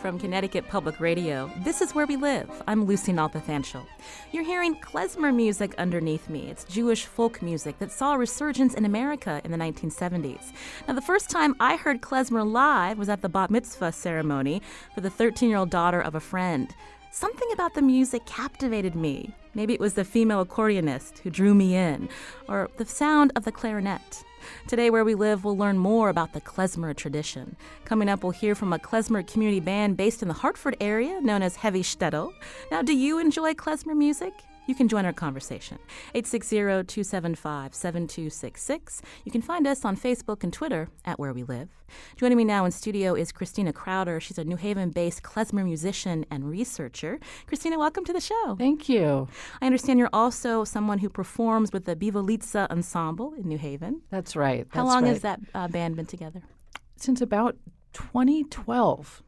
From Connecticut Public Radio, this is Where We Live. I'm Lucy Nalpathanchel. You're hearing klezmer music underneath me. It's Jewish folk music that saw a resurgence in America in the 1970s. Now, the first time I heard klezmer live was at the bat mitzvah ceremony for the 13 year old daughter of a friend. Something about the music captivated me. Maybe it was the female accordionist who drew me in, or the sound of the clarinet. Today, where we live, we'll learn more about the klezmer tradition. Coming up, we'll hear from a klezmer community band based in the Hartford area known as Heavy Shtetl. Now, do you enjoy klezmer music? You can join our conversation. 860-275-7266. You can find us on Facebook and Twitter at Where We Live. Joining me now in studio is Christina Crowder. She's a New Haven-based klezmer musician and researcher. Christina, welcome to the show. Thank you. I understand you're also someone who performs with the Bivolitsa Ensemble in New Haven. That's right. How long right. has that uh, band been together? Since about 2012.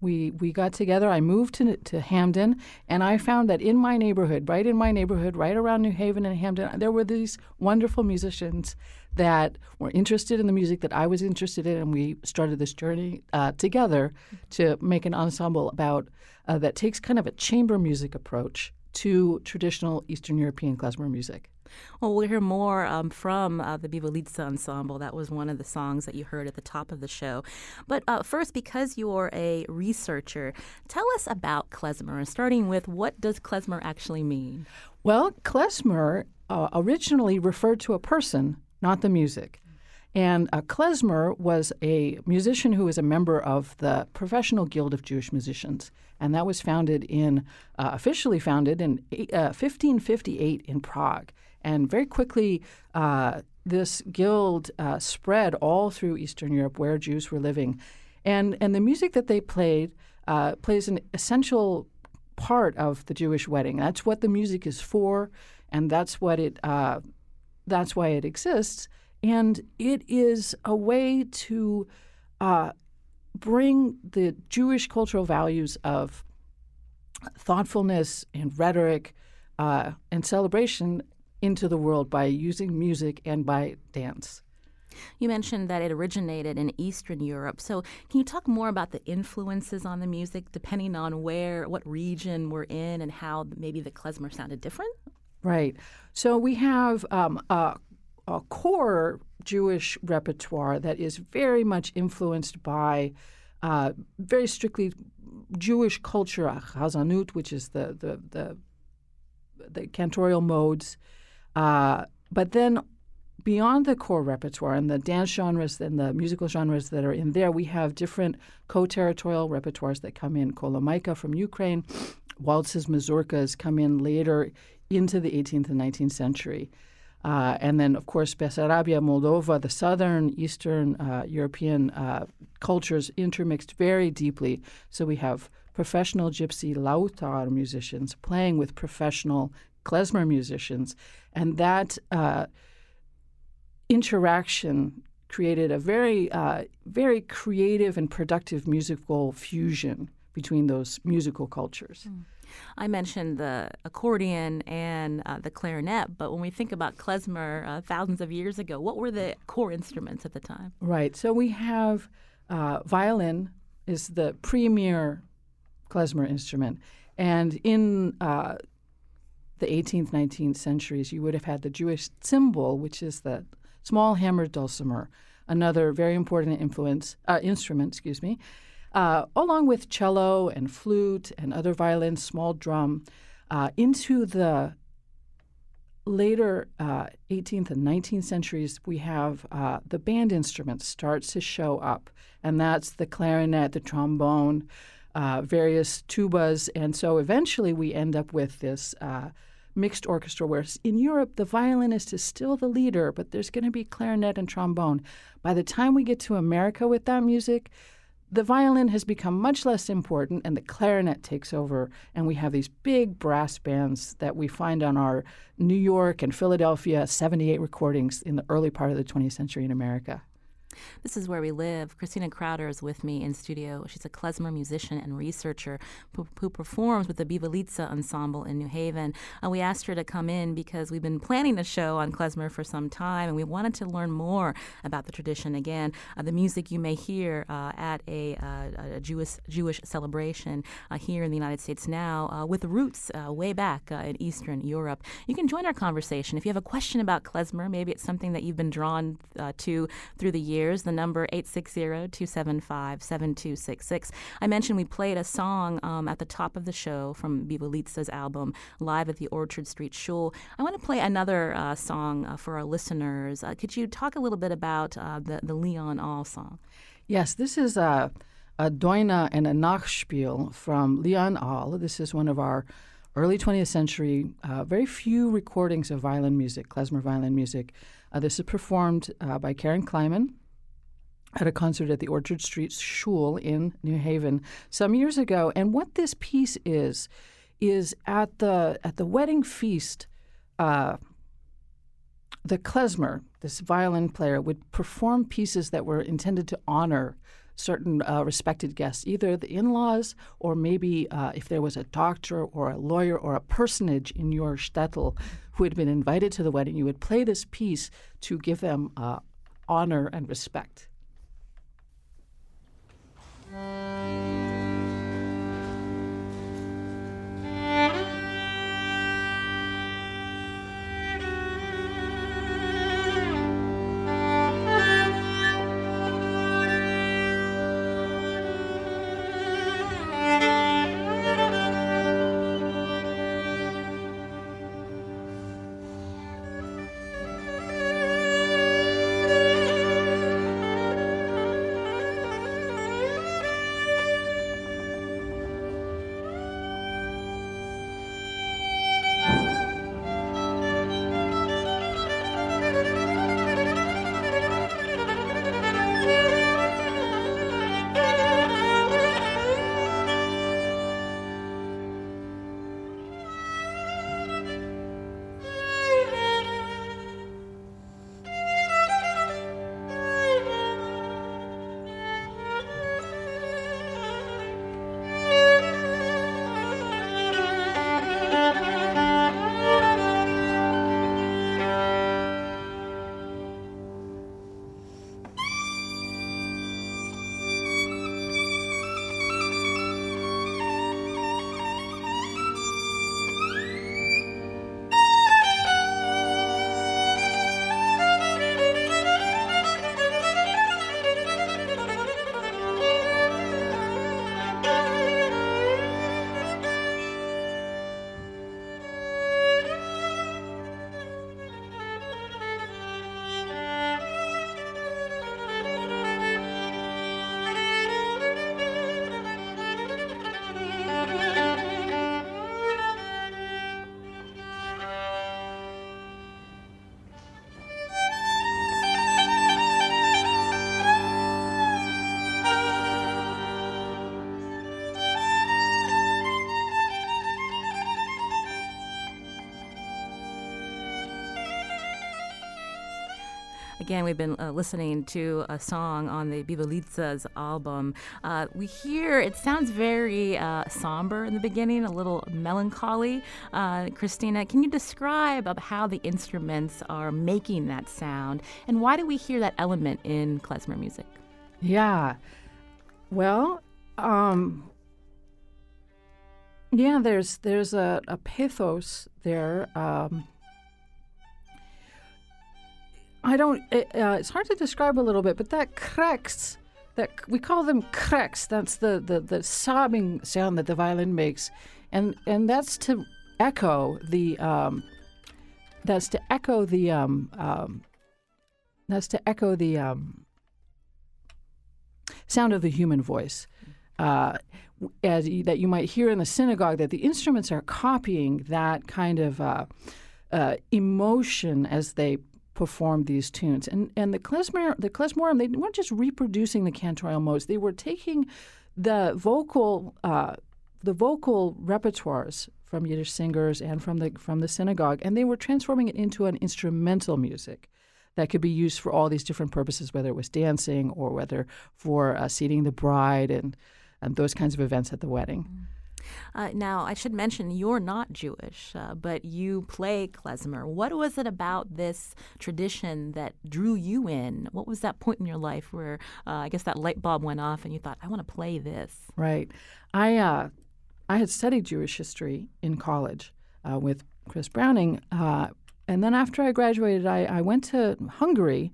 We, we got together. I moved to, to Hamden, and I found that in my neighborhood, right in my neighborhood, right around New Haven and Hamden, there were these wonderful musicians that were interested in the music that I was interested in, and we started this journey uh, together to make an ensemble about uh, that takes kind of a chamber music approach to traditional Eastern European klezmer music. Well, we'll hear more um, from uh, the Bivolitsa Ensemble. That was one of the songs that you heard at the top of the show. But uh, first, because you're a researcher, tell us about klezmer, and starting with what does klezmer actually mean? Well, klezmer uh, originally referred to a person, not the music. And uh, klezmer was a musician who was a member of the Professional Guild of Jewish Musicians. And that was founded in, uh, officially founded in uh, 1558 in Prague. And very quickly, uh, this guild uh, spread all through Eastern Europe where Jews were living. And, and the music that they played uh, plays an essential part of the Jewish wedding. That's what the music is for, and that's what it uh, that's why it exists. And it is a way to uh, bring the Jewish cultural values of thoughtfulness and rhetoric uh, and celebration into the world by using music and by dance. You mentioned that it originated in Eastern Europe. So, can you talk more about the influences on the music, depending on where, what region we're in, and how maybe the klezmer sounded different? Right. So we have um, a, a, core Jewish repertoire that is very much influenced by uh, very strictly Jewish culture, chazanut, which is the the the, the cantorial modes. Uh, but then beyond the core repertoire and the dance genres and the musical genres that are in there, we have different co-territorial repertoires that come in. Kolomaika from Ukraine, waltzes, mazurkas come in later into the 18th and 19th century. Uh, and then, of course, Bessarabia, Moldova, the southern, eastern uh, European uh, cultures intermixed very deeply. So we have professional gypsy lautar musicians playing with professional klezmer musicians. And that uh, interaction created a very, uh, very creative and productive musical fusion between those musical cultures. Mm. I mentioned the accordion and uh, the clarinet, but when we think about klezmer uh, thousands of years ago, what were the core instruments at the time? Right. So we have uh, violin is the premier klezmer instrument, and in uh, the 18th, 19th centuries, you would have had the Jewish cymbal, which is the small hammered dulcimer, another very important influence uh, instrument. Excuse me uh, along with cello and flute and other violins, small drum, uh, into the later uh, 18th and 19th centuries, we have uh, the band instruments starts to show up, and that's the clarinet, the trombone, uh, various tubas, and so eventually we end up with this uh, mixed orchestra where in Europe the violinist is still the leader, but there's going to be clarinet and trombone. By the time we get to America with that music, the violin has become much less important and the clarinet takes over and we have these big brass bands that we find on our New York and Philadelphia 78 recordings in the early part of the 20th century in America. This is where we live. Christina Crowder is with me in studio. She's a klezmer musician and researcher who, who performs with the Bivolitsa Ensemble in New Haven. Uh, we asked her to come in because we've been planning a show on klezmer for some time, and we wanted to learn more about the tradition. Again, uh, the music you may hear uh, at a, uh, a, Jewish Jewish celebration uh, here in the United States now, uh, with roots way back in Eastern Europe. You can join our conversation if you have a question about klezmer. Maybe it's something that you've been drawn to through the years years. The number 860-275-7266. I mentioned we played a song um, at the top of the show from Bivolitsa's album, Live at the Orchard Street Shul. I want to play another uh, song uh, for our listeners. Uh, could you talk a little bit about uh, the, the Leon Ahl song? Yes, this is a, a Doina and a Nachspiel from Leon Ahl. This is one of our early 20th century, uh, very few recordings of violin music, klezmer violin music. Uh, this is performed uh, by Karen Kleiman at a concert at the Orchard Street Shul in New Haven some years ago. And what this piece is is at the at the wedding feast, uh, the klezmer, this violin player, would perform pieces that were intended to honor certain uh, respected guests, either the in-laws or maybe uh, if there was a doctor or a lawyer or a personage in your shtetl who had been invited to the wedding, you would play this piece to give them uh, honor and respect. Música Again, we've been uh, listening to a song on the Bivolitsa's album. Uh, we hear it sounds very uh, somber in the beginning, a little melancholy. Uh, Christina, can you describe how the instruments are making that sound, and why do we hear that element in klezmer music? Yeah, well, um, yeah, there's there's a, a pathos there. Um, I don't. It, uh, it's hard to describe a little bit, but that cracks. That we call them cracks. That's the, the, the sobbing sound that the violin makes, and and that's to echo the. Um, that's to echo the. Um, um, that's to echo the um, sound of the human voice. Uh, as that you might hear in the synagogue, that the instruments are copying that kind of uh, uh, emotion as they performed these tunes. And and the klezmer the klezmorim they weren't just reproducing the cantorial modes; they were taking the vocal uh, the vocal repertoires from Yiddish singers and from the from the synagogue, and they were transforming it into an instrumental music that could be used for all these different purposes, whether it was dancing or whether for uh, seating the bride and and those kinds of events at the wedding. Mm. Uh, now, I should mention you're not Jewish, uh, but you play klezmer. What was it about this tradition that drew you in? What was that point in your life where uh, I guess that light bulb went off and you thought, I want to play this? Right. I uh, I had studied Jewish history in college uh, with Chris Browning, uh, and then after I graduated, I, I went to Hungary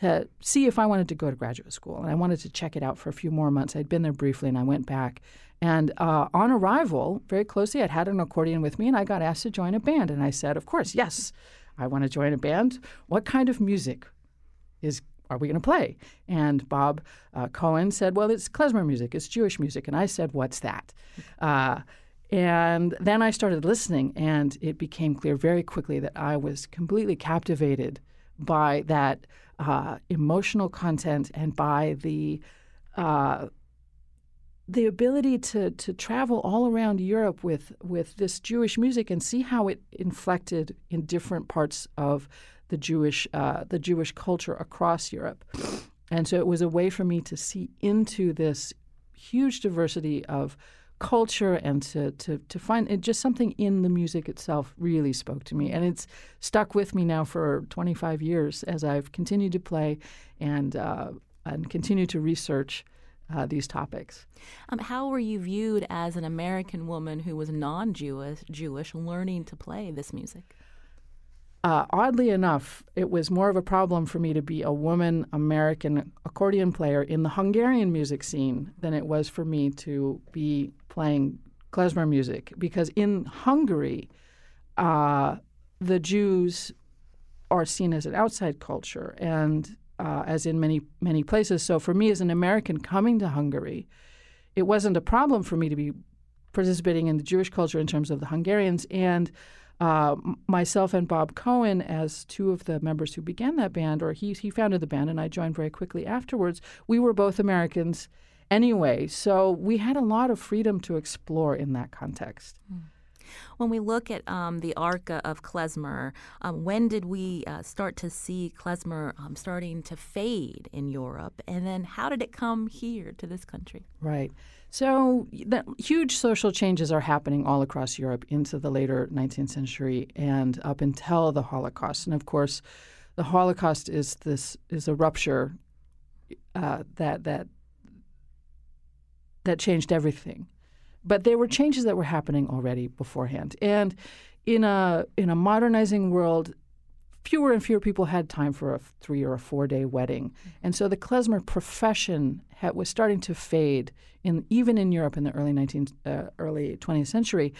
to see if I wanted to go to graduate school. And I wanted to check it out for a few more months. I'd been there briefly and I went back. And uh, on arrival, very closely, I'd had an accordion with me and I got asked to join a band. And I said, Of course, yes, I want to join a band. What kind of music is are we going to play? And Bob uh, Cohen said, Well, it's klezmer music, it's Jewish music. And I said, What's that? Uh, and then I started listening, and it became clear very quickly that I was completely captivated by that uh, emotional content and by the uh, the ability to to travel all around Europe with with this Jewish music and see how it inflected in different parts of the Jewish uh, the Jewish culture across Europe. And so it was a way for me to see into this huge diversity of culture and to, to, to find it, just something in the music itself really spoke to me. And it's stuck with me now for 25 years as I've continued to play and, uh, and continue to research uh, these topics. Um, how were you viewed as an American woman who was non Jewish Jewish learning to play this music? Uh, oddly enough, it was more of a problem for me to be a woman American accordion player in the Hungarian music scene than it was for me to be playing klezmer music. Because in Hungary, uh, the Jews are seen as an outside culture, and uh, as in many many places. So for me, as an American coming to Hungary, it wasn't a problem for me to be participating in the Jewish culture in terms of the Hungarians and uh, myself and Bob Cohen, as two of the members who began that band, or he, he founded the band, and I joined very quickly afterwards, we were both Americans anyway. So we had a lot of freedom to explore in that context. Mm. When we look at um, the arc of klezmer, um, when did we uh, start to see klezmer um, starting to fade in Europe? And then how did it come here to this country? Right. So the huge social changes are happening all across Europe into the later 19th century and up until the Holocaust. And of course, the Holocaust is this is a rupture uh, that that that changed everything. But there were changes that were happening already beforehand. And in a in a modernizing world, fewer and fewer people had time for a three or a four day wedding, and so the klezmer profession had, was starting to fade in even in Europe in the early 19th, uh, early 20th century,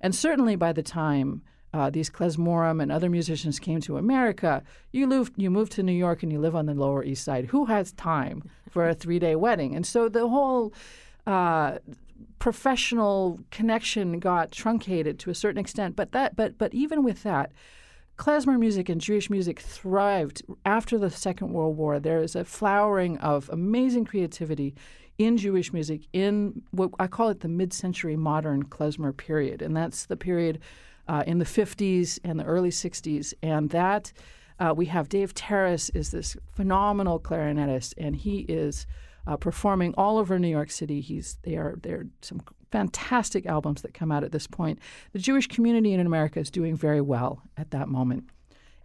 and certainly by the time. Uh, these klezmorim and other musicians came to America. You moved, you moved to New York and you live on the Lower East Side. Who has time for a three day wedding? And so the whole uh, professional connection got truncated to a certain extent. But that, but but even with that, klezmer music and Jewish music thrived after the Second World War. There is a flowering of amazing creativity in Jewish music in what I call it the mid-century modern klezmer period, and that's the period uh, in the 50s and the early 60s, and that. Uh, we have Dave Tarras is this phenomenal clarinetist, and he is uh, performing all over New York City. He's there. There are some fantastic albums that come out at this point. The Jewish community in America is doing very well at that moment.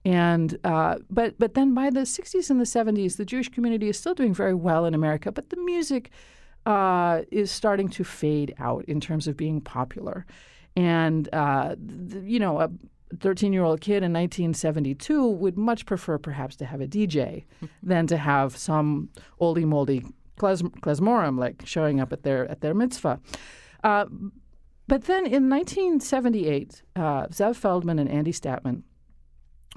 And uh, but but then by the 60s and the 70s, the Jewish community is still doing very well in America, but the music uh, is starting to fade out in terms of being popular. And uh, the, you know, a 13 year old kid in 1972 would much prefer perhaps to have a DJ than to have some oldie moldy klezmorim like showing up at their at their mitzvah. Uh, but then in 1978, uh, Zev Feldman and Andy Statman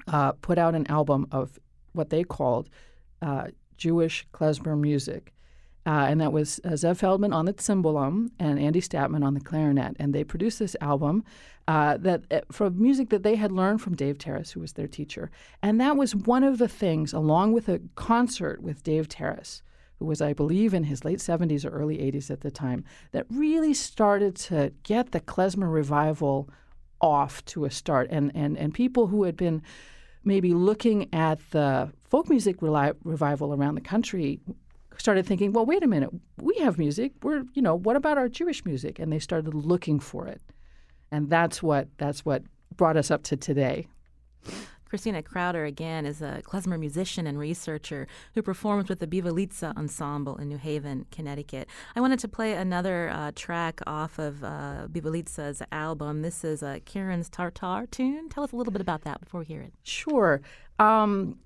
uh, put out an album of what they called uh, Jewish klezmer music. Uh, and that was uh, Zev Feldman on the cymbalum and Andy Statman on the clarinet. And they produced this album that from music that they had learned from Dave Tarras, who was their teacher. And that was one of the things, along with a concert with Dave Tarras, who was, I believe, in his late 70s or early 80s at the time, that really started to get the klezmer revival off to a start. And, and, and people who had been maybe looking at the folk music revival around the country started thinking, well, wait a minute, we have music. We're, you know, what about our Jewish music? And they started looking for it, and that's what that's what brought us up to today. Christina Crowder, again, is a klezmer musician and researcher who performs with the Bivolitsa Ensemble in New Haven, Connecticut. I wanted to play another uh, track off of uh, Bivolitsa's album. This is a Crimean Tartar tune. Tell us a little bit about that before we hear it. Sure. Um,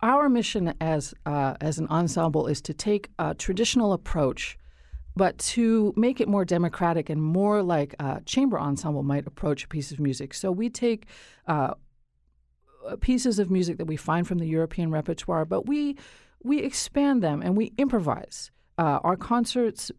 our mission as uh, as an ensemble is to take a traditional approach, but to make it more democratic and more like a chamber ensemble might approach a piece of music. So we take uh, pieces of music that we find from the European repertoire, but we we expand them and we improvise. Uh, our concerts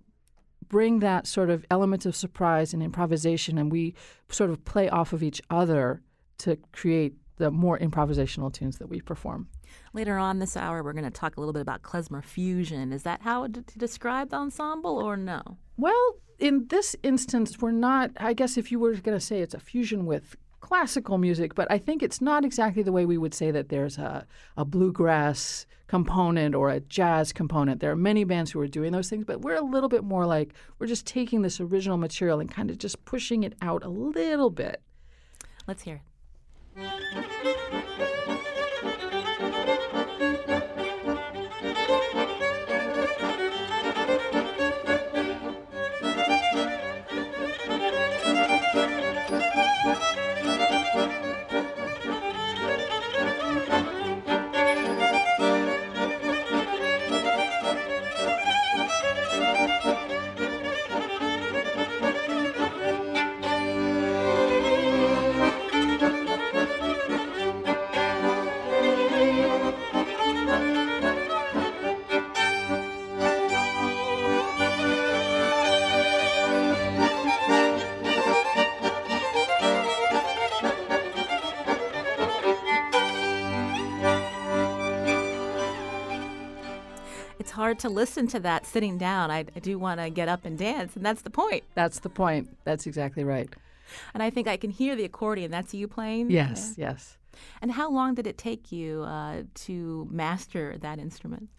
bring that sort of element of surprise and improvisation, and we sort of play off of each other to create the more improvisational tunes that we perform. Later on this hour, we're going to talk a little bit about klezmer fusion. Is that how to describe the ensemble, or no? Well, in this instance, we're not. I guess if you were going to say it's a fusion with classical music, but I think it's not exactly the way we would say that there's a, a bluegrass component or a jazz component. There are many bands who are doing those things, but we're a little bit more like we're just taking this original material and kind of just pushing it out a little bit. Let's hear it. Hard to listen to that sitting down. I, I do want to get up and dance, and that's the point. That's the point. That's exactly right. And I think I can hear the accordion. That's you playing? Yes, yeah. yes. And how long did it take you uh, to master that instrument?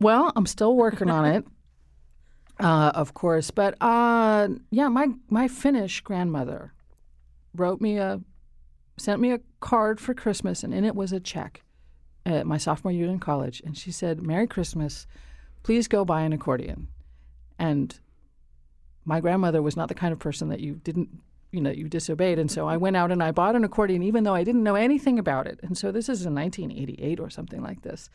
Well, I'm still working on it, uh, of course. But uh, yeah, my my Finnish grandmother wrote me a sent me a card for Christmas, and in it was a check at my sophomore year in college, and she said, "Merry Christmas, please go buy an accordion." And my grandmother was not the kind of person that you didn't, you know, you disobeyed, and so I went out and I bought an accordion, even though I didn't know anything about it. And so this is in 1988 or something like this.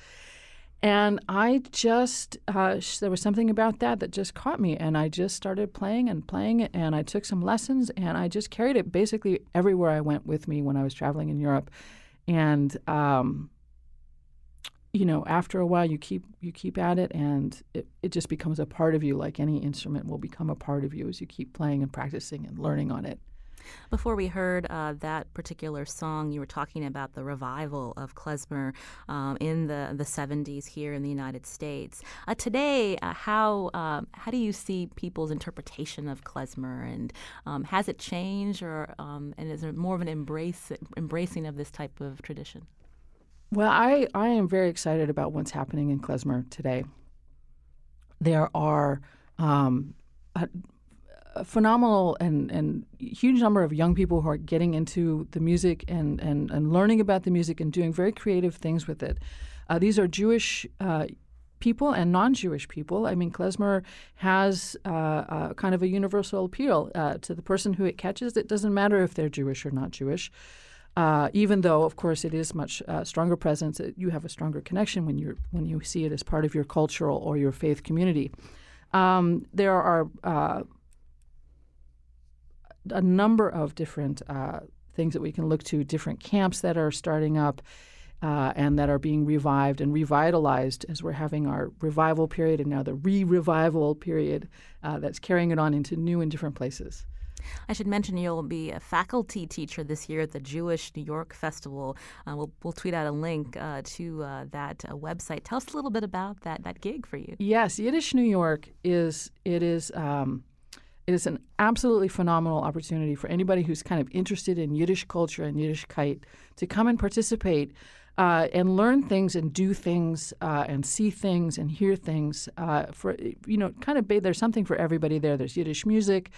And I just, uh, there was something about that that just caught me. And I just started playing and playing. And I took some lessons and I just carried it basically everywhere I went with me when I was traveling in Europe. And um, you know, after a while, you keep you keep at it, and it, it just becomes a part of you. Like any instrument will become a part of you as you keep playing and practicing and learning on it. Before we heard uh, that particular song, you were talking about the revival of klezmer um, in the, the 70s here in the United States. Uh, today, uh, how um, how do you see people's interpretation of klezmer, and um, has it changed, or um, and is there more of an embrace embracing of this type of tradition? Well, I, I am very excited about what's happening in Klezmer today. There are um, a, a, phenomenal and, and huge number of young people who are getting into the music and, and, and learning about the music and doing very creative things with it. Uh, these are Jewish uh, people and non-Jewish people. I mean, klezmer has uh, uh, kind of a universal appeal uh, to the person who it catches. It doesn't matter if they're Jewish or not Jewish. Uh, even though, of course, it is much uh, stronger presence, you have a stronger connection when you when you see it as part of your cultural or your faith community. Um, there are uh, a number of different uh, things that we can look to, different camps that are starting up. uh, and that are being revived and revitalized as we're having our revival period and now the re revival period uh, that's carrying it on into new and different places. I should mention you'll be a faculty teacher this year at the Jewish New York Festival. Uh, we'll, we'll tweet out a link uh, to uh, that uh, website. Tell us a little bit about that that gig for you. Yes, Yiddish New York is it is. Um, it is an absolutely phenomenal opportunity for anybody who's kind of interested in Yiddish culture and Yiddishkeit to come and participate uh, and learn things and do things uh, and see things and hear things. Uh, for you know, kind of there's something for everybody there. There's Yiddish music.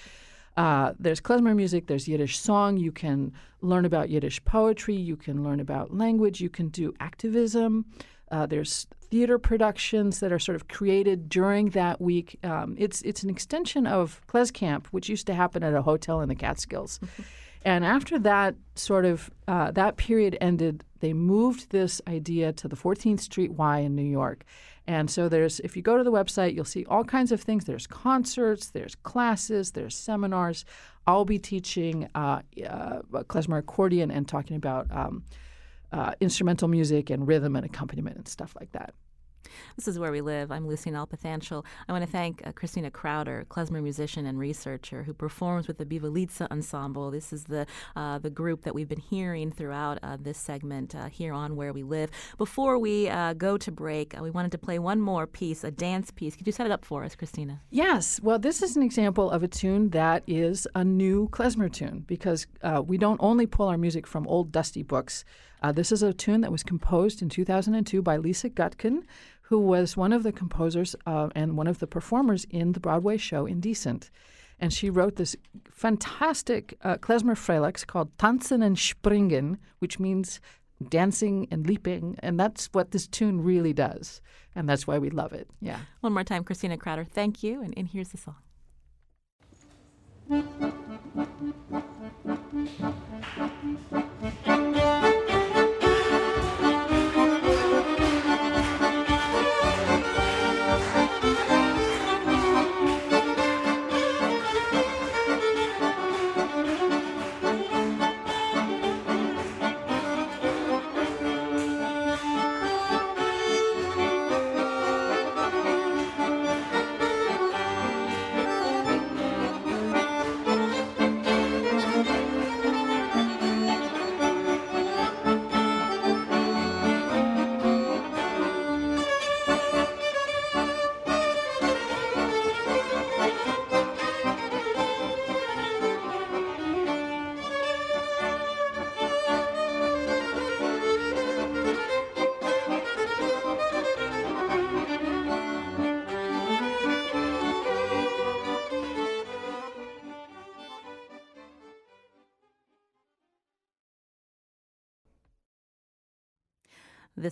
Uh, there's klezmer music, there's Yiddish song. You can learn about Yiddish poetry. You can learn about language. You can do activism. Uh, there's theater productions that are sort of created during that week. Um, it's it's an extension of KlezKamp, which used to happen at a hotel in the Catskills. and after that sort of uh, that period ended, they moved this idea to the 14th Street Y in New York. And so there's, if you go to the website, you'll see all kinds of things. There's concerts, there's classes, there's seminars. I'll be teaching uh, uh, klezmer accordion and talking about um, uh, instrumental music and rhythm and accompaniment and stuff like that. This is Where We Live. I'm Lucy Nalpathanchel. I want to thank uh, Christina Crowder, klezmer musician and researcher who performs with the Bivolitsa Ensemble. This is the uh, the group that we've been hearing throughout uh, this segment uh, here on Where We Live. Before we uh, go to break, uh, we wanted to play one more piece, a dance piece. Could you set it up for us, Christina? Yes. Well, this is an example of a tune that is a new klezmer tune because we don't only pull our music from old dusty books. this is a tune that was composed in 2002 by Lisa Gutkin, who was one of the composers uh, and one of the performers in the Broadway show Indecent. And she wrote this fantastic uh, klezmer frelex called Tanzen and Springen, which means dancing and leaping. And that's what this tune really does. And that's why we love it. Yeah. One more time, Christina Crowder, thank you. And, and here's the song.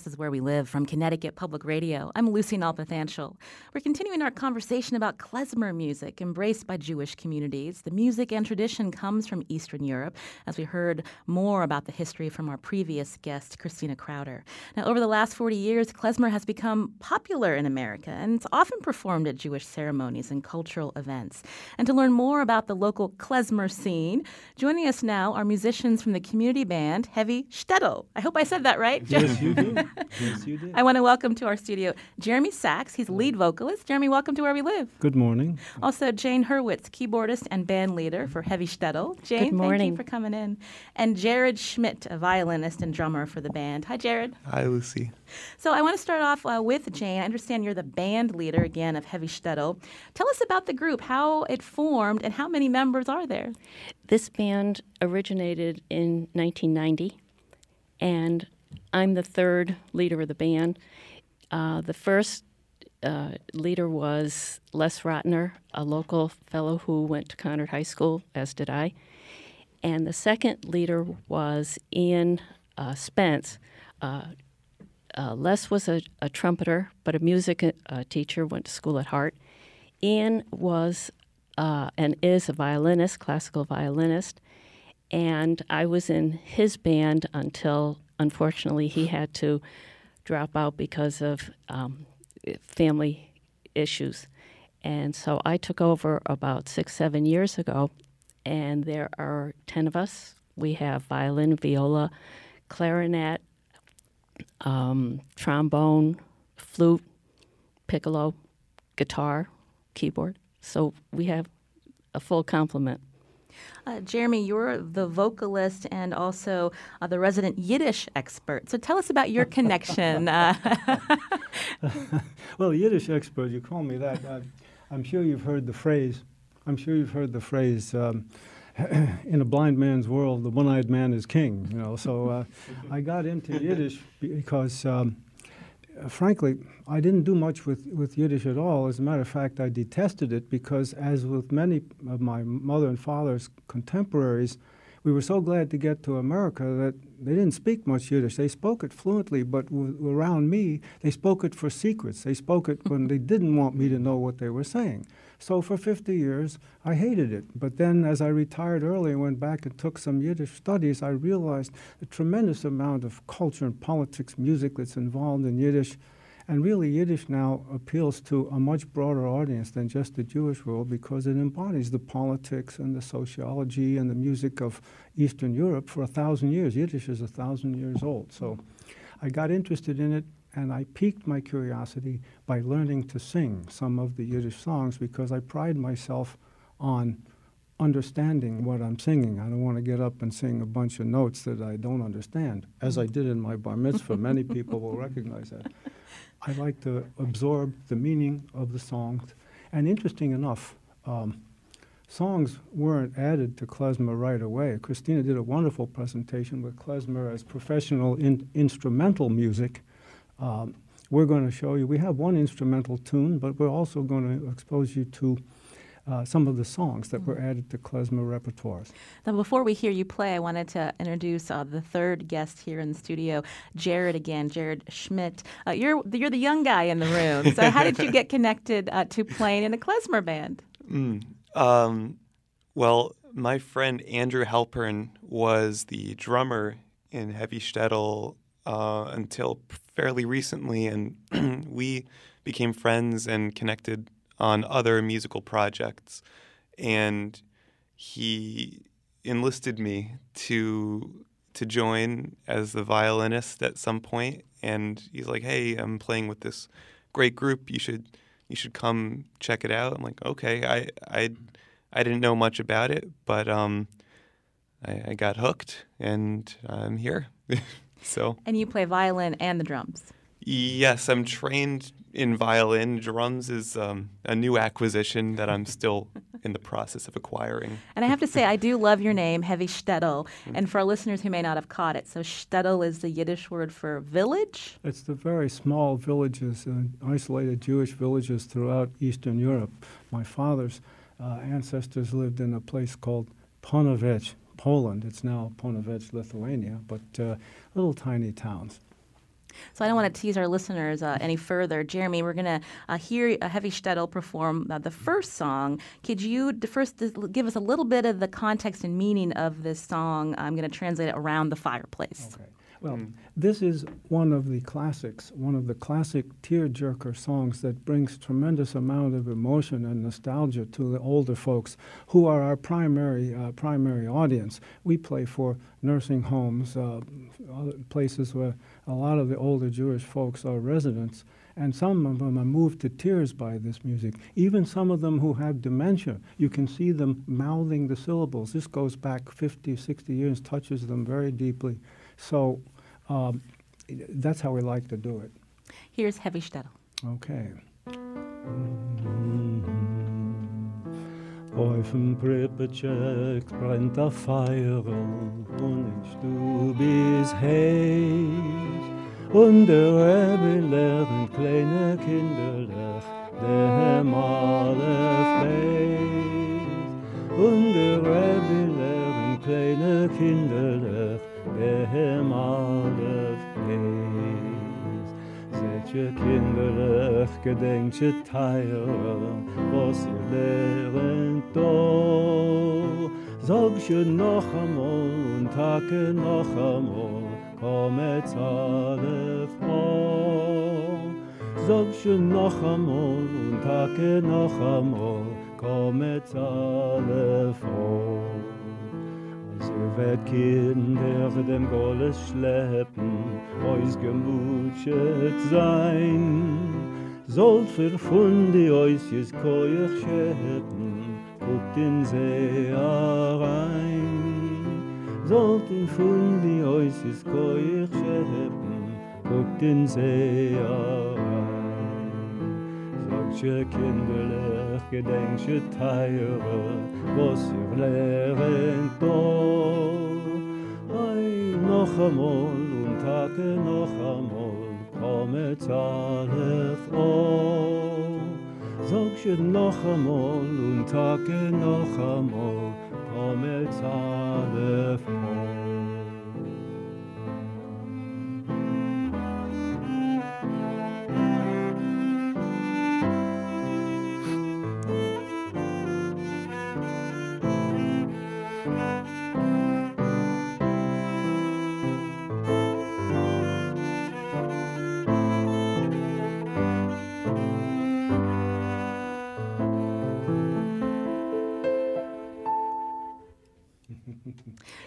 This is Where We Live from Connecticut Public Radio. I'm Lucy Nalpathanchel. We're continuing our conversation about klezmer music embraced by Jewish communities. The music and tradition comes from Eastern Europe, as we heard more about the history from our previous guest, Christina Crowder. Now, over the last 40 years, klezmer has become popular in America, and it's often performed at Jewish ceremonies and cultural events. And to learn more about the local klezmer scene, joining us now are musicians from the community band Heavy Shtetl. I hope I said that right. Yes, you do yes, you did. I want to welcome to our studio Jeremy Sachs. He's lead vocalist. Jeremy, welcome to Where We Live. Good morning. Also, Jane Hurwitz, keyboardist and band leader for Heavy Shtetl. Jane, Good morning. thank you for coming in. And Jared Schmidt, a violinist and drummer for the band. Hi, Jared. Hi, Lucy. So I want to start off uh, with Jane. I understand you're the band leader again of Heavy Shtetl. Tell us about the group, how it formed, and how many members are there? This band originated in 1990, and I'm the third leader of the band. Uh, the first uh, leader was Les Rotner, a local fellow who went to Conard High School, as did I. And the second leader was Ian uh, Spence. Uh, uh, Les was a, a, trumpeter, but a music teacher, went to school at Hart. Ian was and is a violinist, classical violinist. And I was in his band until unfortunately, he had to drop out because of um, family issues. And so I took over about six, seven years ago, and there are 10 of us. We have violin, viola, clarinet, um, trombone, flute, piccolo, guitar, keyboard. So we have a full complement. Uh, Jeremy, you're the vocalist and also uh, the resident Yiddish expert. So tell us about your connection. uh, well, Yiddish expert, you call me that. I'm sure you've heard the phrase. I'm sure you've heard the phrase. Um, in a blind man's world, the one-eyed man is king. You know, so uh, I got into Yiddish because, um, frankly, I didn't do much with, with Yiddish at all. As a matter of fact, I detested it because, as with many of my mother and father's contemporaries, we were so glad to get to America that they didn't speak much Yiddish. They spoke it fluently, but around me, they spoke it for secrets. They spoke it when they didn't want me to know what they were saying. So for 50 years, I hated it. But then, as I retired early and went back and took some Yiddish studies, I realized the tremendous amount of culture and politics, music that's involved in Yiddish. And really, Yiddish now appeals to a much broader audience than just the Jewish world because it embodies the politics and the sociology and the music of Eastern Europe for a thousand years. Yiddish is a thousand years old. So I got interested in it and I piqued my curiosity by learning to sing some of the Yiddish songs because I pride myself on understanding what I'm singing. I don't want to get up and sing a bunch of notes that I don't understand, as I did in my bar mitzvah. Many people will recognize that. I like to absorb the meaning of the songs. And interesting enough, um, songs weren't added to klezmer right away. Christina did a wonderful presentation with klezmer as professional in instrumental music. Um, we're going to show you, we have one instrumental tune, but we're also going to expose you to uh, some of the songs that were added to klezmer repertoires. Now, before we hear you play, I wanted to introduce uh, the third guest here in the studio, Jared again, Jared Schmidt. Uh, you're you're the young guy in the room. So, how did you get connected uh, to playing in a klezmer band? Mm, um, well, my friend Andrew Halpern was the drummer in Heavy Shtetl uh, until fairly recently, and we became friends and connected on other musical projects. And he enlisted me to to join as the violinist at some point and he's like hey i'm playing with this great group. You should you should come check it out. I'm like okay. I i i didn't know much about it but um i, I got hooked and i'm here so and you play violin and the drums yes i'm trained in violin. Drums is um, a new acquisition that I'm still in the process of acquiring. And I have to say, I do love your name, Heavy Shtetl. Mm-hmm. And for our listeners who may not have caught it, so Shtetl is the Yiddish word for village? It's the very small villages, uh, isolated Jewish villages throughout Eastern Europe. My father's uh, ancestors lived in a place called Ponevich, Poland. It's now Ponevich, Lithuania, but uh, little tiny towns. So I don't want to tease our listeners uh, any further. Jeremy, we're going to uh, hear uh, Heavy Shtetl perform uh, the first song. Could you first give us a little bit of the context and meaning of this song? I'm going to translate it around the fireplace. Okay. Well, mm. this is one of the classics, one of the classic tearjerker songs that brings tremendous amount of emotion and nostalgia to the older folks, who are our primary uh, primary audience. We play for nursing homes, uh, places where a lot of the older Jewish folks are residents, and some of them are moved to tears by this music. Even some of them who have dementia, you can see them mouthing the syllables. This goes back 50, 60 years, touches them very deeply. So um, that's how we like to do it. Here's Heavy Shtetl. Okay. Auf dem brennt und in Stub ist heiß. Und der Rebbe lernt kleine Kinderlech, der Malef weiß. Und der Rebbe lernt kleine beim alef peis Zet je kinderach gedenkt je teilen, was je leren tol Zog je noch amol und take noch amol, kom et alef pol Zog je noch amol und take noch amol, kom et alef pol Wird Kinder dem Goles schleppen, ois gemutschet sein. Sollt verfundi ois jes koiach schäppen, guckt in See rein. Sollt in fundi ois jes koiach schäppen, guckt in See rein. Sagt ihr kinderlich, gedenkt ihr teire, was ihr lernt do. Ei, noch einmal und Tage noch einmal, kommet alles o. Sagt ihr noch einmal und Tage noch einmal, kommet alles o.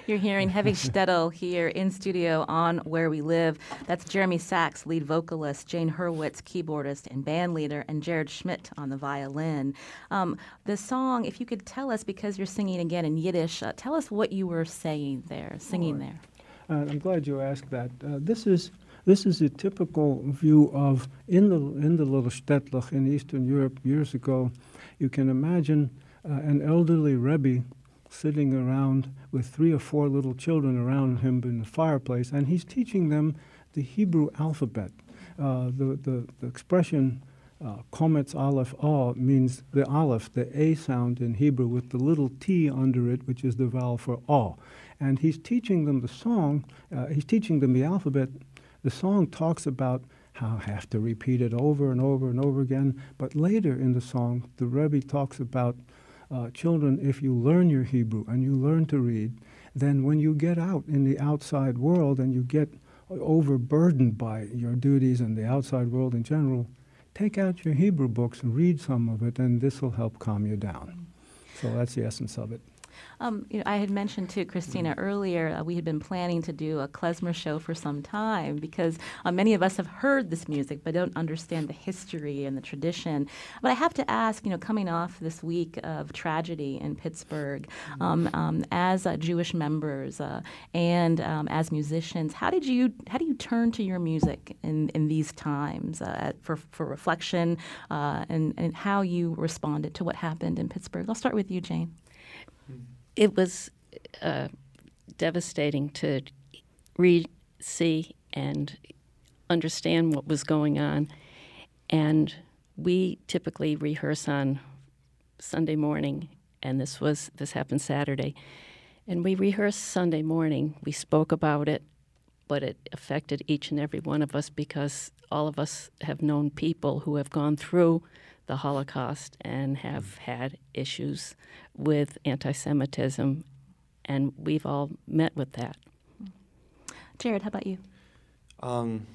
You're hearing Heavy Shtetl here in studio on Where We Live. That's Jeremy Sachs, lead vocalist, Jane Hurwitz, keyboardist and band leader, and Jared Schmidt on the violin. Um, the song, if you could tell us, because you're singing again in Yiddish, uh, tell us what you were saying there, singing there. Uh, I'm glad you asked that. Uh, this is this is a typical view of in the in the little shtetlach in Eastern Europe years ago. You can imagine uh, an elderly rebbe sitting around with three or four little children around him in the fireplace, and he's teaching them the Hebrew alphabet. Uh, the, the the expression uh, Kometz Aleph A means the Aleph, the A sound in Hebrew, with the little T under it, which is the vowel for A. And he's teaching them the song, uh, he's teaching them the alphabet. The song talks about how I have to repeat it over and over and over again. But later in the song, the Rebbe talks about uh, children, if you learn your Hebrew and you learn to read, then when you get out in the outside world and you get overburdened by your duties and the outside world in general, take out your Hebrew books and read some of it, and this will help calm you down. So that's the essence of it. Um, you know, I had mentioned to Christina earlier uh, we had been planning to do a klezmer show for some time because uh, many of us have heard this music but don't understand the history and the tradition. But I have to ask, you know, coming off this week of tragedy in Pittsburgh, um, um, as uh, Jewish members uh, and um, as musicians, how did you how do you turn to your music in, in these times uh, for for reflection uh, and and how you responded to what happened in Pittsburgh? I'll start with you, Jane it was uh, devastating to read, see, and understand what was going on. And we typically rehearse on Sunday morning, and this was this happened Saturday. And we rehearsed Sunday morning. We spoke about it, but it affected each and every one of us because all of us have known people who have gone through the Holocaust and have had issues with anti Semitism, and we've all met with that. Jared, how about you? Um,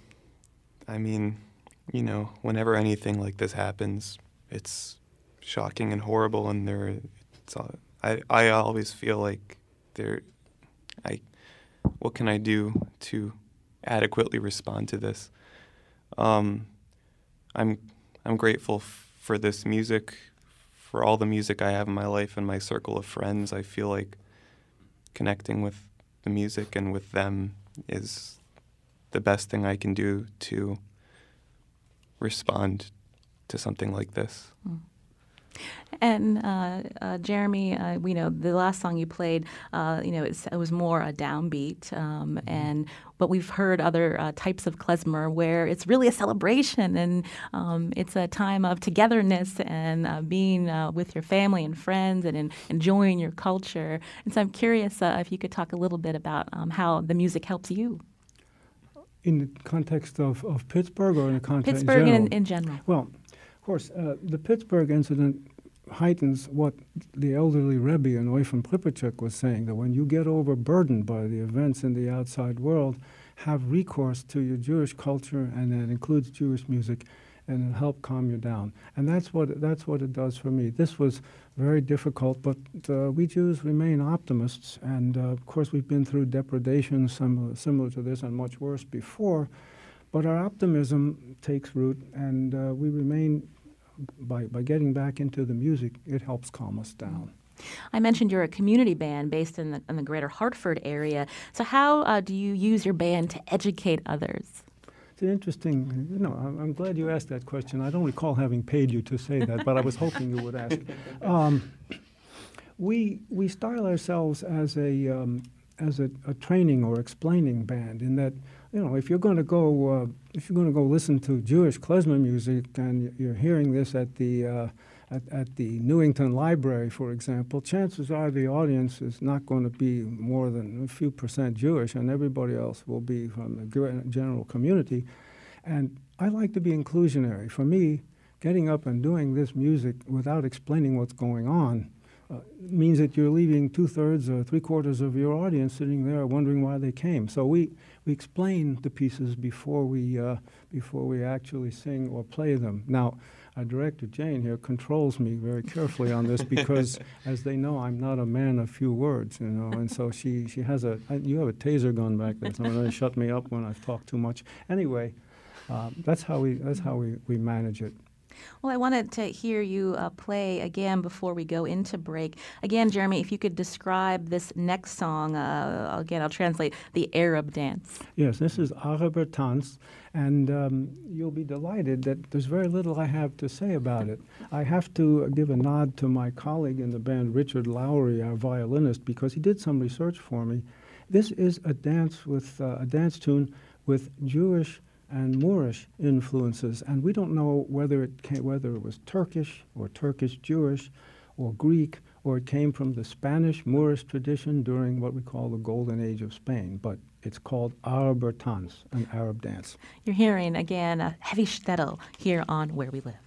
I mean, you know, whenever anything like this happens, it's shocking and horrible, and there, it's all, I I always feel like there, I, what can I do to adequately respond to this? Um, I'm I'm grateful for this music, for all the music I have in my life and my circle of friends. I feel like connecting with the music and with them is the best thing I can do to respond to something like this. Mm. And uh, uh, Jeremy, uh, we know the last song you played, uh, you know, it was more a downbeat, um, mm-hmm. and but we've heard other uh, types of klezmer where it's really a celebration and um, it's a time of togetherness and uh, being with your family and friends and in, enjoying your culture. And so I'm curious if you could talk a little bit about um, how the music helps you. In the context of, of Pittsburgh or in the context Pittsburgh in general? In, in general. Well, course, uh, the Pittsburgh incident heightens what the elderly Rebbe and Oyfn Pripetshik was saying, that when you get overburdened by the events in the outside world, have recourse to your Jewish culture, and that includes Jewish music, and it'll help calm you down. And that's what that's what it does for me. This was very difficult, but uh, we Jews remain optimists, and uh, of course we've been through depredations similar, similar to this and much worse before. But our optimism takes root, and uh, we remain by by getting back into the music. It helps calm us down. I mentioned you're a community band based in the, in the greater Hartford area. So, how uh, do you use your band to educate others? It's an interesting, you know, I'm glad you asked that question. I don't recall having paid you to say that, but I was hoping you would ask. Um, we, we style ourselves as a, um, as a, a, training or explaining band in that, you know, if you're going to go, uh, if you're going to go listen to Jewish klezmer music and you're hearing this at the, uh, at, at the Newington Library, for example, chances are the audience is not going to be more than a few percent Jewish, and everybody else will be from the general community. And I like to be inclusionary. For me, getting up and doing this music without explaining what's going on uh, means that you're leaving two thirds or three quarters of your audience sitting there wondering why they came. So we, we explain the pieces before we, uh, before we actually sing or play them. Now, our director Jane here controls me very carefully on this because, as they know, I'm not a man of few words, you know, and so she she has a you have a taser gun back there, so to shut me up when I've talked too much. Anyway, um, that's how we that's how we, we manage it. Well, I wanted to hear you uh, play again before we go into break. Again, Jeremy, if you could describe this next song, uh, again, I'll translate the Arab dance. Yes, this is Araber Tanz, and um, you'll be delighted that there's very little I have to say about it. I have to give a nod to my colleague in the band, Richard Lowry, our violinist, because he did some research for me. This is a dance with uh, a dance tune with Jewish and Moorish influences, and we don't know whether it came, whether it was Turkish or Turkish Jewish or Greek or it came from the Spanish Moorish tradition during what we call the Golden Age of Spain. But it's called Araber Tanz, an Arab dance. You're hearing again a heavy shtetl here on Where We Live.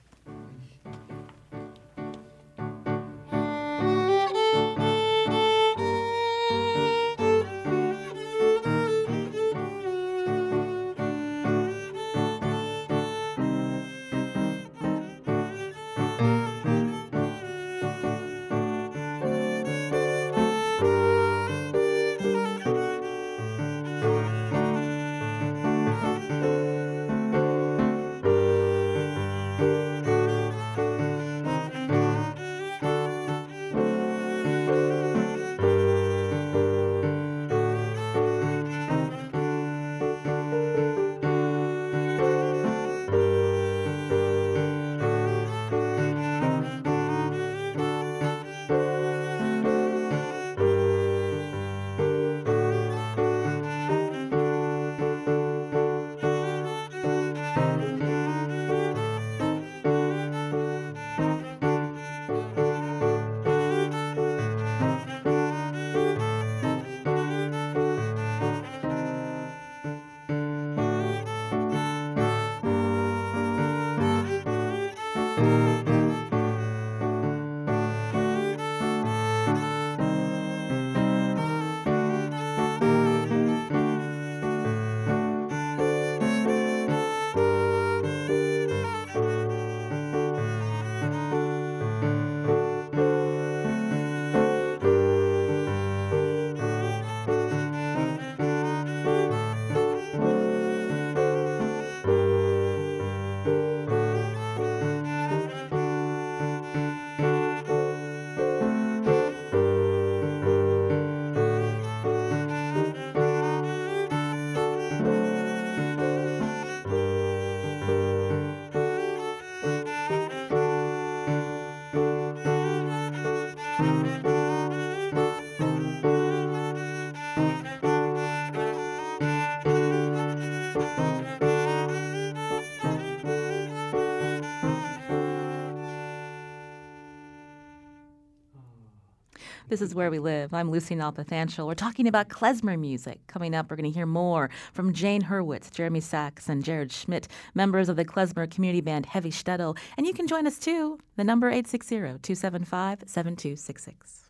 This is Where We Live. I'm Lucy Nalpathanchel. We're talking about klezmer music. Coming up, we're going to hear more from Jane Hurwitz, Jeremy Sachs, and Jared Schmidt, members of the klezmer community band Heavy Shtetl. And you can join us too. The number 860 275 7266.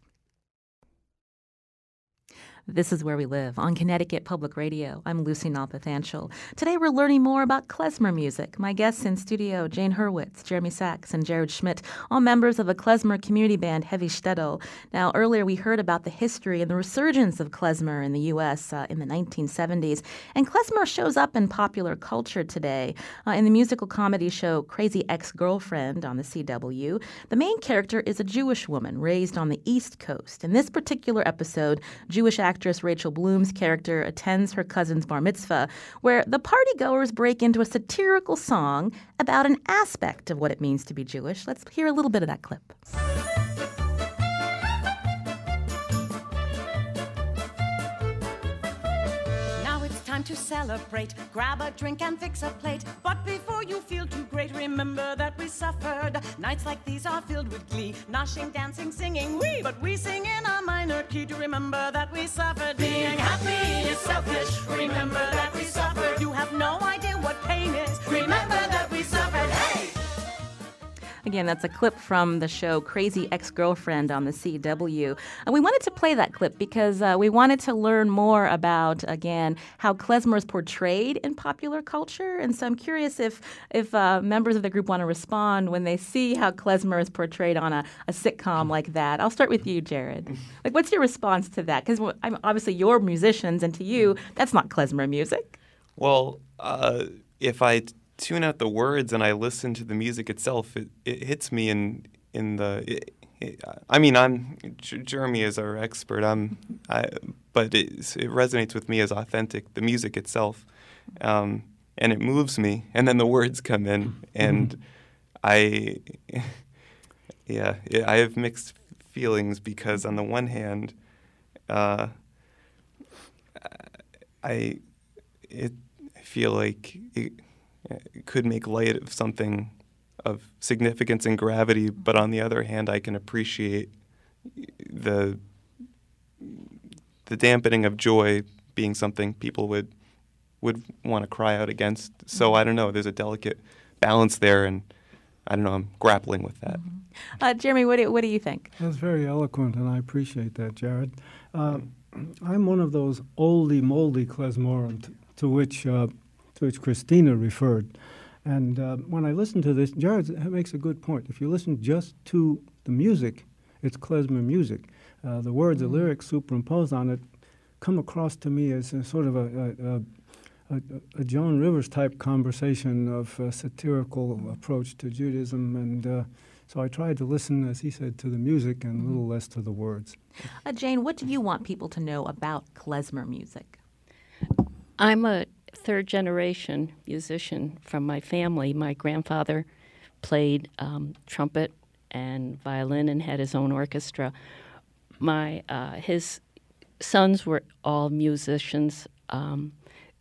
This is Where We Live on Connecticut Public Radio. I'm Lucy Nalpathanchel. Today we're learning more about klezmer music. My guests in studio, Jane Hurwitz, Jeremy Sachs, and Jared Schmidt, all members of a klezmer community band, Heavy Shtetl. Now, earlier we heard about the history and the resurgence of klezmer in the U.S. Uh, in the 1970s. And klezmer shows up in popular culture today. Uh, in the musical comedy show Crazy Ex-Girlfriend on the CW, the main character is a Jewish woman raised on the East Coast. In this particular episode, Jewish actor actress Rachel Bloom's character attends her cousin's bar mitzvah, where the partygoers break into a satirical song about an aspect of what it means to be Jewish. Let's hear a little bit of that clip. Time to celebrate. Grab a drink and fix a plate. But before you feel too great, remember that we suffered. Nights like these are filled with glee. Noshing, dancing, singing, we. But we sing in a minor key to remember that we suffered. Being happy is selfish. Remember that we suffered. You have no idea what pain is. Remember that we suffered. Hey! Again, that's a clip from the show Crazy Ex Girlfriend on the CW. And we wanted to play that clip because uh, we wanted to learn more about, again, how klezmer is portrayed in popular culture. And so I'm curious if, if uh, members of the group want to respond when they see how klezmer is portrayed on a, a sitcom like that. I'll start with you, Jared. Like, what's your response to that? Because I'm obviously you're musicians, and to you, that's not klezmer music. Well, uh, if I tune out the words and I listen to the music itself, it, it hits me in in the. It, it, I mean, I'm Jeremy is our expert. I'm, I, but it, it resonates with me as authentic. The music itself, um, and it moves me. And then the words come in, and mm-hmm. I, yeah, I have mixed feelings because on the one hand, uh, I, it, I feel like. It, could make light of something of significance and gravity, but on the other hand, I can appreciate the the dampening of joy being something people would would want to cry out against. So I don't know. There's a delicate balance there, and I don't know. I'm grappling with that. Mm-hmm. Uh, Jeremy, what do, what do you think? That's very eloquent, and I appreciate that, Jared. Uh, I'm one of those oldie moldy klezmorim to, to which uh, to which Christina referred. And uh, when I listen to this, Jared makes a good point. If you listen just to the music, it's klezmer music. Uh, the words, mm-hmm. the lyrics superimposed on it, come across to me as a sort of a, a, a, a Joan Rivers type conversation of a satirical approach to Judaism. And uh, so I tried to listen, as he said, to the music and a little mm-hmm. less to the words. Uh, Jane, what do you want people to know about klezmer music? I'm a third generation musician from my family. My grandfather played um, trumpet and violin and had his own orchestra. My uh, his sons were all musicians. Um,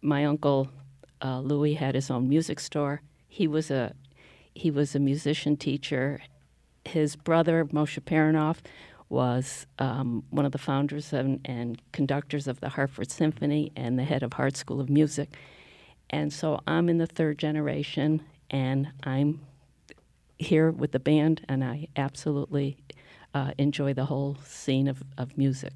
my uncle uh, Louis had his own music store. He was a he was a musician teacher. His brother Moshe Paranov was um, one of the founders and, and, conductors of the Hartford Symphony and the head of Hartt School of Music. And so I'm in the third generation, and I'm here with the band, and I absolutely uh, enjoy the whole scene of, of music.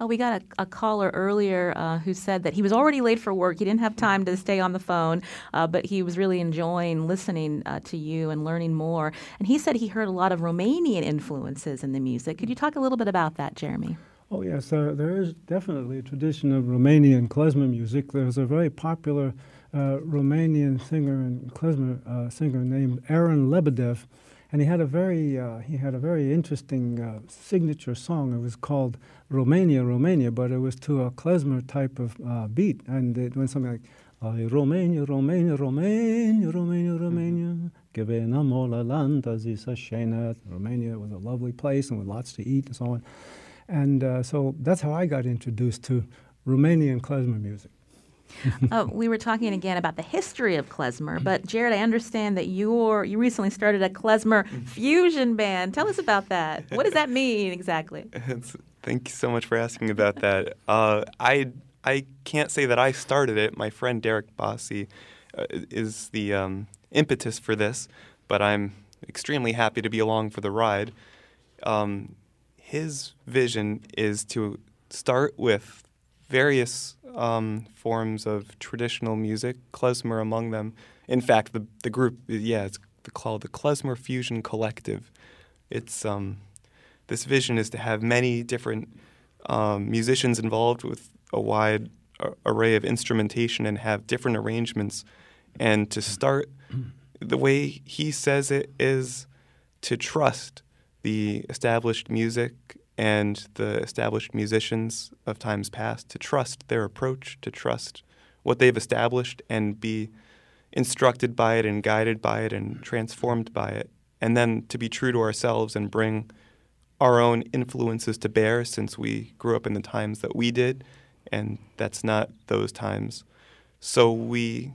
Oh, we got a, a caller earlier uh, who said that he was already late for work. He didn't have time to stay on the phone, uh, but he was really enjoying listening uh, to you and learning more. And he said he heard a lot of Romanian influences in the music. Could you talk a little bit about that, Jeremy? Oh, yes. Uh, there is definitely a tradition of Romanian klezmer music. There's a very popular uh, Romanian singer and klezmer uh, singer named Aaron Lebedev and he had a very uh, he had a very interesting uh, signature song. It was called Romania, Romania, but it was to a klezmer type of uh, beat, and it went something like. Romania, Romania, Romania, Romania, Romania. Romania was a lovely place and with lots to eat and so on. And uh, so that's how I got introduced to Romanian klezmer music. uh, we were talking again about the history of klezmer, but Jared, I understand that you're you recently started a klezmer fusion band. Tell us about that. What does that mean exactly? Thank you so much for asking about that. Uh, I I can't say that I started it. My friend Derek Bossy uh, is the um, impetus for this, but I'm extremely happy to be along for the ride. Um, his vision is to start with various um, forms of traditional music, klezmer among them. In fact, the the group, yeah, it's called the Klezmer Fusion Collective. It's um, this vision is to have many different um, musicians involved with a wide array of instrumentation and have different arrangements, and to start the way he says it is to trust the established music and the established musicians of times past, to trust their approach, to trust what they've established and be instructed by it and guided by it and transformed by it, and then to be true to ourselves and bring our own influences to bear since we grew up in the times that we did, and that's not those times. So we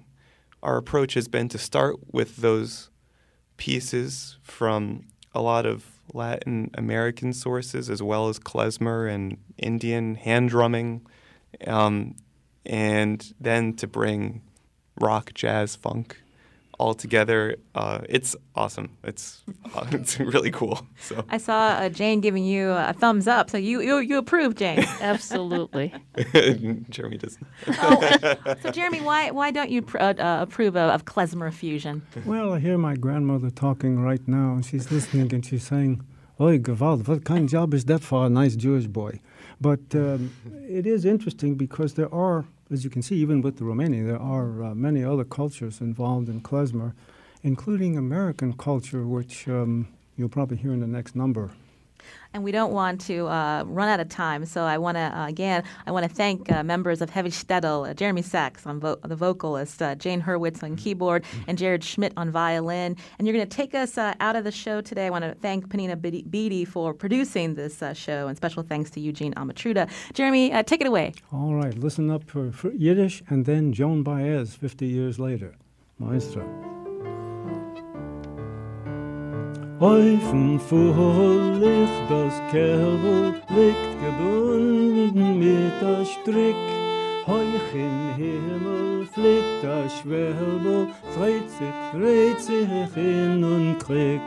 our approach has been to start with those pieces from a lot of Latin American sources as well as klezmer and Indian hand drumming, um, and then to bring rock, jazz, funk all together. Uh, it's awesome. It's uh, it's really cool. So I saw uh, Jane giving you a thumbs up. So you you, you approve, Jane? Absolutely. Jeremy doesn't. oh, so Jeremy, why why don't you pr- uh, uh, approve of, of klezmer fusion? Well, I hear my grandmother talking right now, and she's listening, and she's saying, "Oi, gewalt! What kind of job is that for a nice Jewish boy?" But um, it is interesting because there are as you can see, even with the Romani, there are uh, many other cultures involved in klezmer, including American culture, which um, you'll probably hear in the next number and we don't want to uh, run out of time. So I want to uh, again, I want to thank uh, members of Heavy Shtetl, uh, Jeremy Sachs on vo- the vocalist, uh, Jane Hurwitz on keyboard, and Jared Schmidt on violin. And you're going to take us uh, out of the show today. I want to thank Panina Beatty for producing this show, and special thanks to Eugene Amatruda. Jeremy, take it away. All right, listen up for, for Yiddish and then Joan Baez 50 years later. Maestro. Häufen ich das Kerbel liegt gebunden mit der Strick. Heuch in Himmel fliegt der Schwelbel, dreht sich, dreht sich hin und krieg.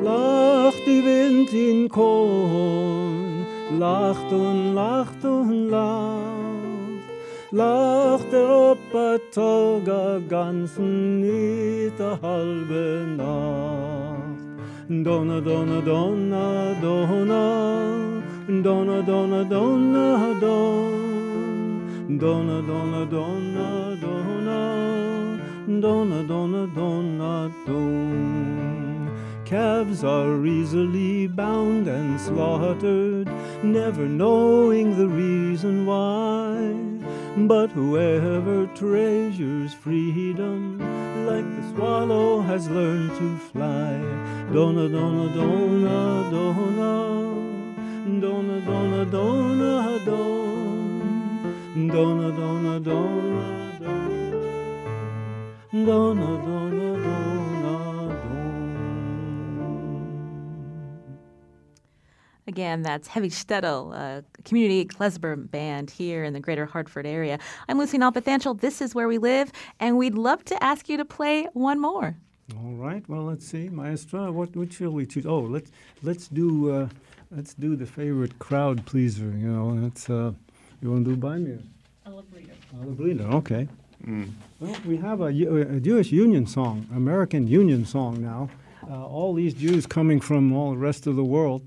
Lacht die Wind in Korn, lacht und lacht und lacht. Lacht der Tag ganzen nicht der halbe Nacht. Donna, donna, donna, donna, donna, donna, donna, don, donna, donna, donna, donna, donna, donna, donna, don. Calves are easily bound and slaughtered, never knowing the reason why. But whoever treasures freedom like the swallow has learned to fly. Donna, donna, donna, donna, donna, donna, donna, donna, donna, donna, donna, donna, donna, donna, Again, that's Heavy Shtetl, a community klezmer band here in the greater Hartford area. I'm Lucy Nalpathanchel. This is Where We Live, and we'd love to ask you to play one more. All right. Well, let's see, Maestra. What, what shall we choose? Oh, let's let's do uh, let's do the favorite crowd pleaser. You know, that's uh, you want to do by me? Alla Brida. Alla Brida. Okay. Mm. Well, we have a, a, Jewish Union song, American Union song now. Uh, all these Jews coming from all the rest of the world